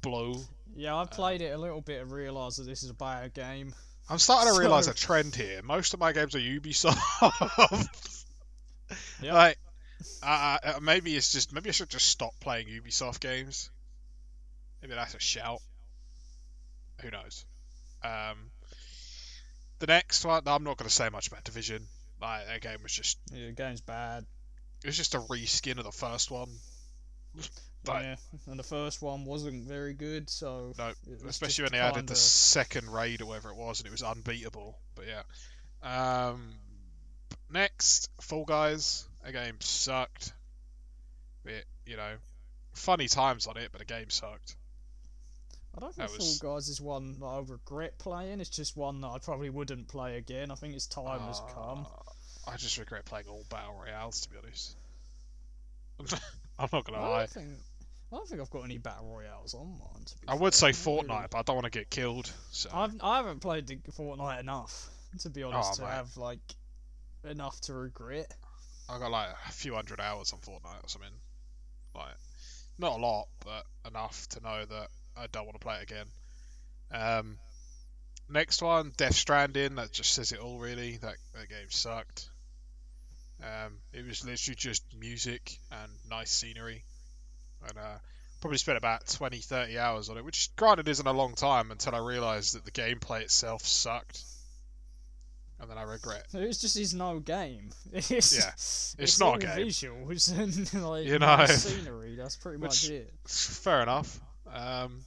blow. yeah. I played it a little bit and realised that this is a bad game. I'm starting to realise a trend here. Most of my games are Ubisoft. Yep. Like, uh, uh, maybe it's just maybe I should just stop playing Ubisoft games. Maybe that's a shout. Who knows? Um, the next one, I'm not going to say much about Division. Like, that game was just Yeah, the game's bad. it was just a reskin of the first one. Like, yeah, and the first one wasn't very good, so No, especially when they added the second raid or whatever it was, and it was unbeatable. But yeah. Um, next, Fall Guys. A game sucked. Bit, you know, funny times on it, but the game sucked. I don't think was- Fall Guys is one that I regret playing. It's just one that I probably wouldn't play again. I think its time has come. Uh, I just regret playing all battle royales, to be honest. I'm not gonna I lie. think I don't think I've got any battle royales on mine. To be I would say fair. Not really. Fortnite, but I don't want to get killed. So I've I haven't played the Fortnite enough to be honest Oh, to mate. have like enough to regret. I got like a few hundred hours on Fortnite or something. Like, not a lot, but enough to know that I don't want to play it again. Um, next one, Death Stranding. That just says it all, really. That that game sucked. Um, it was literally just music and nice scenery, and uh, probably spent about 20, 30 hours on it, which granted isn't a long time until I realised that the gameplay itself sucked, and then I regret. It's just is no game. It's, Yeah, it's, not a game. Visuals and like You know. scenery. That's pretty Which- much it. Fair enough. Um,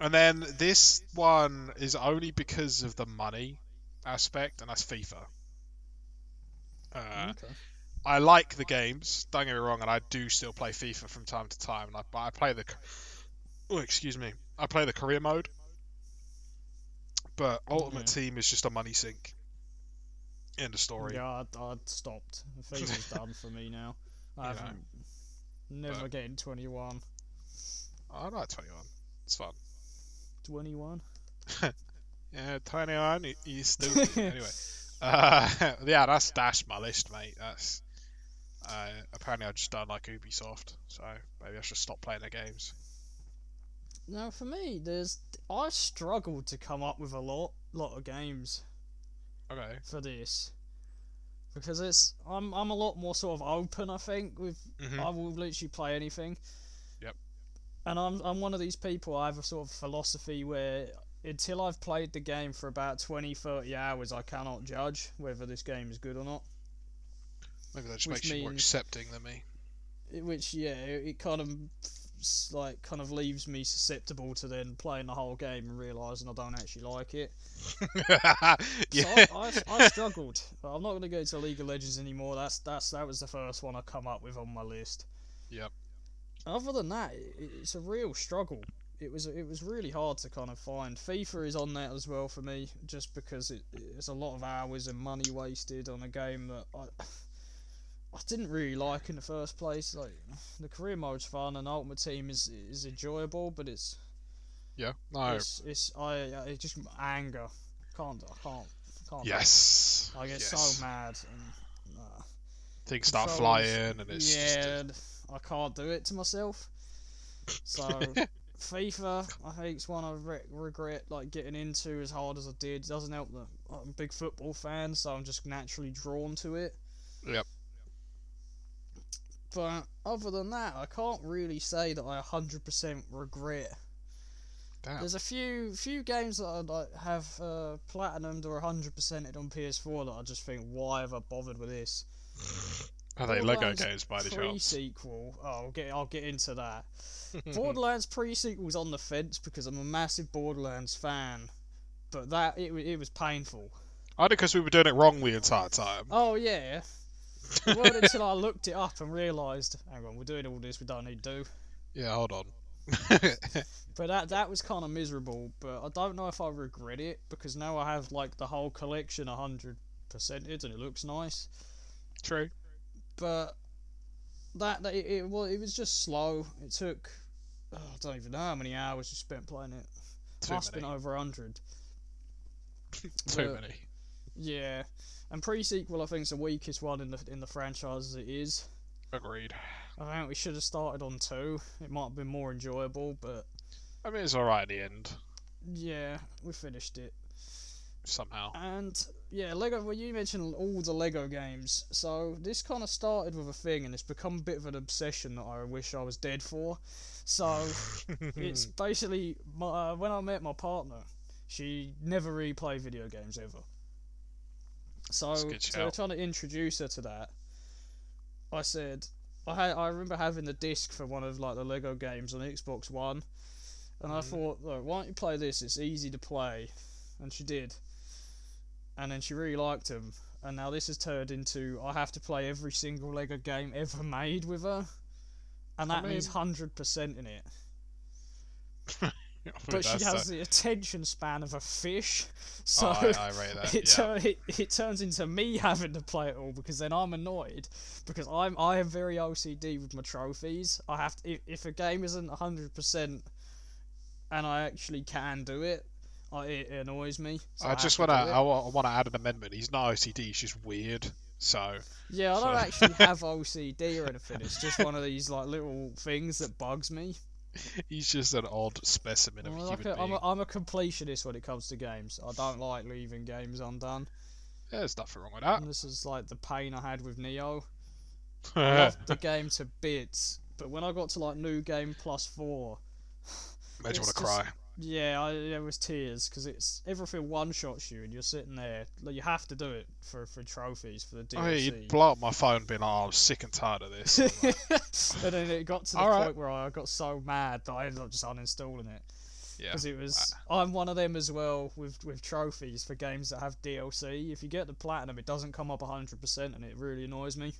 and then this one is only because of the money aspect, and that's FIFA. Uh, okay. I like the games. Don't get me wrong, and I do still play FIFA from time to time. And I, but I play the, oh excuse me, I play the career mode. But Ultimate Yeah. Team is just a money sink. End of story. Yeah, I'd, I'd stopped. FIFA's done for me now. I You haven't. Never but- getting 21. I like 21. It's fun. 21? Yeah, 21. You, you stupid. anyway. Uh, yeah, that's that's my list, mate. That's uh, apparently I just don't like Ubisoft, so maybe I should stop playing their games. Now, for me, there's I struggled to come up with a lot, lot of games Okay. for this because it's I'm I'm a lot more sort of open. I think with hmm I will literally play anything. And I'm I'm one of these people. I have a sort of philosophy where until I've played the game for about 20, 30 hours, I cannot judge whether this game is good or not. Maybe that just Which makes you more accepting than me. It- which yeah, it, it kind of like kind of leaves me susceptible to then playing the whole game and realizing I don't actually like it. yeah. So I, I, I struggled. I'm not going to go to League of Legends anymore. That's that's that was the first one I come up with on my list. Yep. Other than that, it, it's a real struggle. It was it was really hard to kind of find. FIFA is on there as well for me, just because it, it's a lot of hours and money wasted on a game that I I didn't really like in the first place. Like the career mode's fun and Ultimate Team is is enjoyable, but it's Yeah. No. it's, it's I it's just anger. Can't I can't can't. Yes. I get yes. so mad and uh, Things start flying and it's yeah, just. I can't do it to myself. So FIFA, I think it's one I re- regret like getting into as hard as I did. Doesn't help that I'm a big football fan, so I'm just naturally drawn to it. Yep. But other than that, I can't really say that I 100% regret. Damn. There's a few few games that I like, have uh, platinumed or 100%ed on PS4 that I just think, why have I bothered with this? Are they Lego games by the chance? Pre-sequel. Oh, I'll get I'll get into that. Borderlands pre-sequel's on the fence because I'm a massive Borderlands fan, but that it it was painful. Only because we were doing it wrong the entire time. Oh yeah. It wasn't until I looked it up and realised, hang on, we're doing all this we don't need to do. Yeah, hold on. But that that was kind of miserable. But I don't know if I regret it because now I have like the whole collection hundred percented and it looks nice. True. But that, that it, it well it was just slow. It took oh, I don't even know how many hours you spent playing it. Too Must have been over hundred. Too but- many. Yeah, and pre-sequel I think is the weakest one in the in the franchise as it is. Agreed. I think we should have started on two. It might have been more enjoyable, but I mean, it's alright at the end, yeah, we finished it. somehow. And yeah, Lego. Well, you mentioned all the Lego games, so this kind of started with a thing, and it's become a bit of an obsession that I wish I was dead for. So it's basically my, uh, when I met my partner, she never really played video games ever. So That's a good to shout. trying to introduce her to that, I said I had I remember having the disc for one of like the Lego games on Xbox One, and I Mhm. thought, look, why don't you play this? It's easy to play, and she did. And then she really liked them, and now this has turned into I have to play every single Lego game ever made with her, and I that means hundred percent in it. But she has the- the attention span of a fish, so Oh, I, I that. it, yeah. tur- it it turns into me having to play it all because then I'm annoyed because I'm I am very OCD with my trophies. I have to, if, if a game isn't hundred percent and I actually can do it, I, it annoys me. so I have just want to. I want to add an amendment. He's not OCD. He's just weird. So Yeah, I don't actually have OCD or anything. It's just one of these like little things that bugs me. he's just an odd specimen of I'm, like human a, I'm, being. a, I'm a completionist when it comes to games. I don't like leaving games undone. Yeah, There's nothing wrong with that. And this is like the pain I had with Nioh. I loved the game to bits, but when I got to like new game plus four, Made you want to cry. Yeah, I, there was tears because it's everything one shots you, and you're sitting there. Like, you have to do it for for trophies for the Oh, yeah, DLC. you'd blow up my phone, being like, oh, I'm sick and tired of this. and then it got to the point where I got so mad that I ended up just uninstalling it yeah. because it was. I'm one of them as well with with trophies for games that have DLC. If you get the platinum, it doesn't come up 100%, and it really annoys me.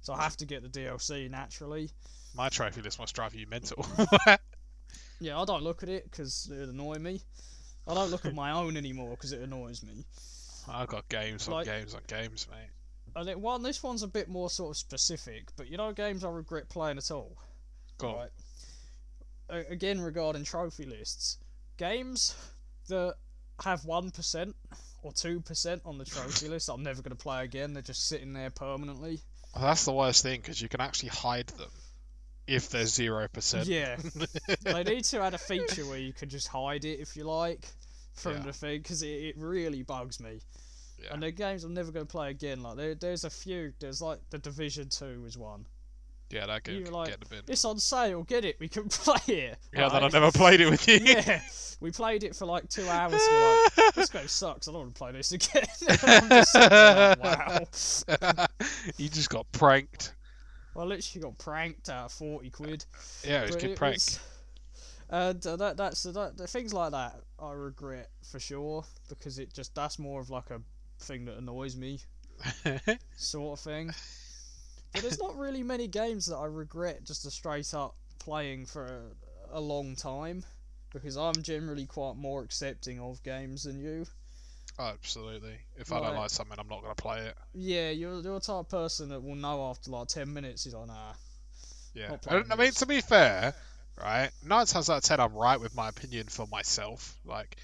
So I have to get the DLC naturally. My trophy list must drive you mental. Yeah, I don't look at it because it annoy me. I don't look at my own anymore because it annoys me. I've got games on Like- games on games, mate. And it, one, this one's a bit more sort of specific, but you know, games I regret playing at all. Go on. Right. A- again, regarding trophy lists, games that have one percent or two percent on the trophy list, I'm never going to play again. They're just sitting there permanently. Well, that's the worst thing because you can actually hide them if they're zero percent. Yeah, they need to add a feature where you can just hide it if you like from Yeah. the thing because it, it really bugs me. Yeah. And they're games I'm never going to play again. Like there, there's a few. There's like the Division Two was one. Yeah, that game like- get the bin. It's on sale. Get it. We can play it. Yeah, then I Right? never played it with you. yeah, we played it for like two hours. We're like, this game sucks. I don't want to play this again. I'm just like, wow. you just got pranked. I literally got pranked out of forty quid. Yeah, it was But good it prank. was- and uh, that that's that, the things like that I regret for sure because it just that's more of like a thing that annoys me sort of thing. But there's not really many games that I regret just a straight up playing for a, a long time because I'm generally quite more accepting of games than you. Oh, absolutely. If I don't like something, I'm not gonna play it. Yeah, you're you're the type of person that will know after like ten minutes. He's like, nah. Yeah. I, I mean, to be fair, right? Nine times out of ten, I'm right with my opinion for myself. Like,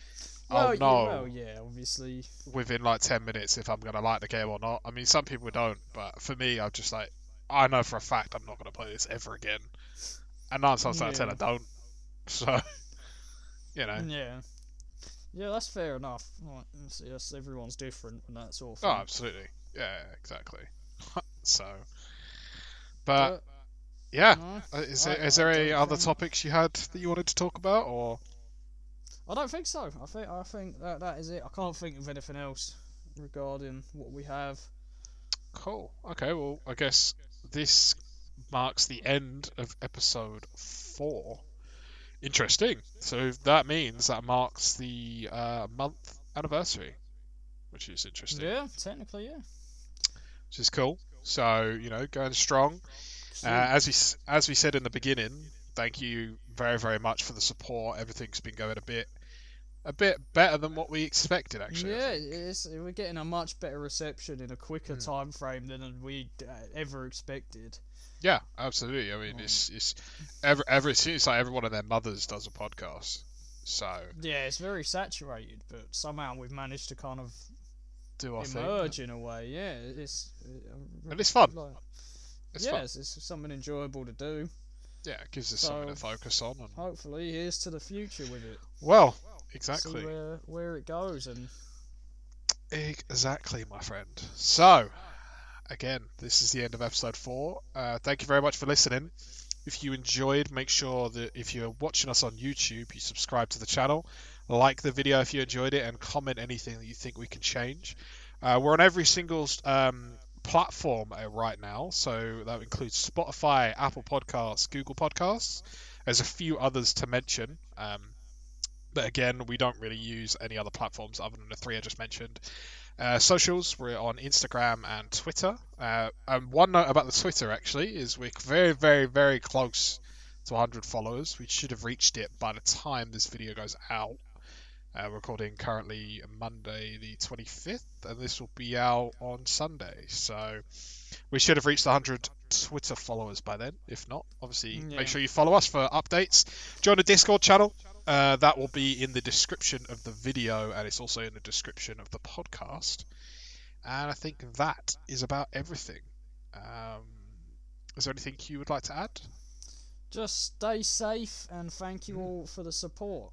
oh, Well, I'll yeah, know well, yeah, obviously. within like ten minutes if I'm gonna like the game or not. I mean, some people don't, but for me, I'm just like, I know for a fact I'm not gonna play this ever again. And nine times out of ten, I don't. So, you know. Yeah. Yeah, that's fair enough. It's- yes, everyone's different and that sort of Oh, absolutely. Yeah, exactly. so, but But, yeah, no, Uh, is I- there, is I there any other think- topics you had that you wanted to talk about, or I don't think so. I think I think that that is it. I can't think of anything else regarding what we have. cool? Okay, well, I guess this marks the end of episode four. Interesting. So that means that marks the uh, month anniversary, which is interesting, Yeah, technically, yeah. which is cool. So you know, going strong. Uh, as we as we said in the beginning, thank you very very much for the support. Everything's been going a bit a bit better than what we expected actually. Yeah, it's, we're getting a much better reception in a quicker Hmm. time frame than we uh, ever expected. yeah, absolutely. I mean, it's it's every every it seems like everyone of their mothers does a podcast. So Yeah, it's very saturated, but somehow we've managed to kind of do our thing. emerge in a way. Yeah, it's uh, And it's fun. like- It's fun. yes, it's something enjoyable to do. Yeah, it gives us something to focus on. And Hopefully, here's to the future with it. well, See exactly, where where it goes, and exactly, my friend. So again, this is the end of episode four. Uh, thank you very much for listening. If you enjoyed, make sure that if you're watching us on YouTube, you subscribe to the channel, like the video if you enjoyed it, and comment anything that you think we can change. Uh, we're on every single um, platform uh, right now, so that includes Spotify, Apple Podcasts, Google Podcasts. There's a few others to mention, um, but again, we don't really use any other platforms other than the three I just mentioned. Uh, socials, we're on Instagram and Twitter. Uh, and one note about the Twitter actually is we're very, very, very close to 100 followers. We should have reached it by the time this video goes out. Uh, we're recording currently Monday the 25th, and this will be out on Sunday. So we should have reached 100 Twitter followers by then. If not, obviously, Yeah. make sure you follow us for updates. Join the Discord channel. Uh, that will be in the description of the video, and it's also in the description of the podcast. And I think that is about everything. Um, is there anything you would like to add? just stay safe and thank Mm. you all for the support.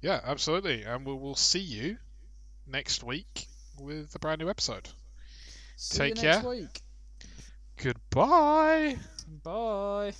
Yeah, absolutely. And we will see you next week with a brand new episode. See Take care. week. Goodbye. Bye.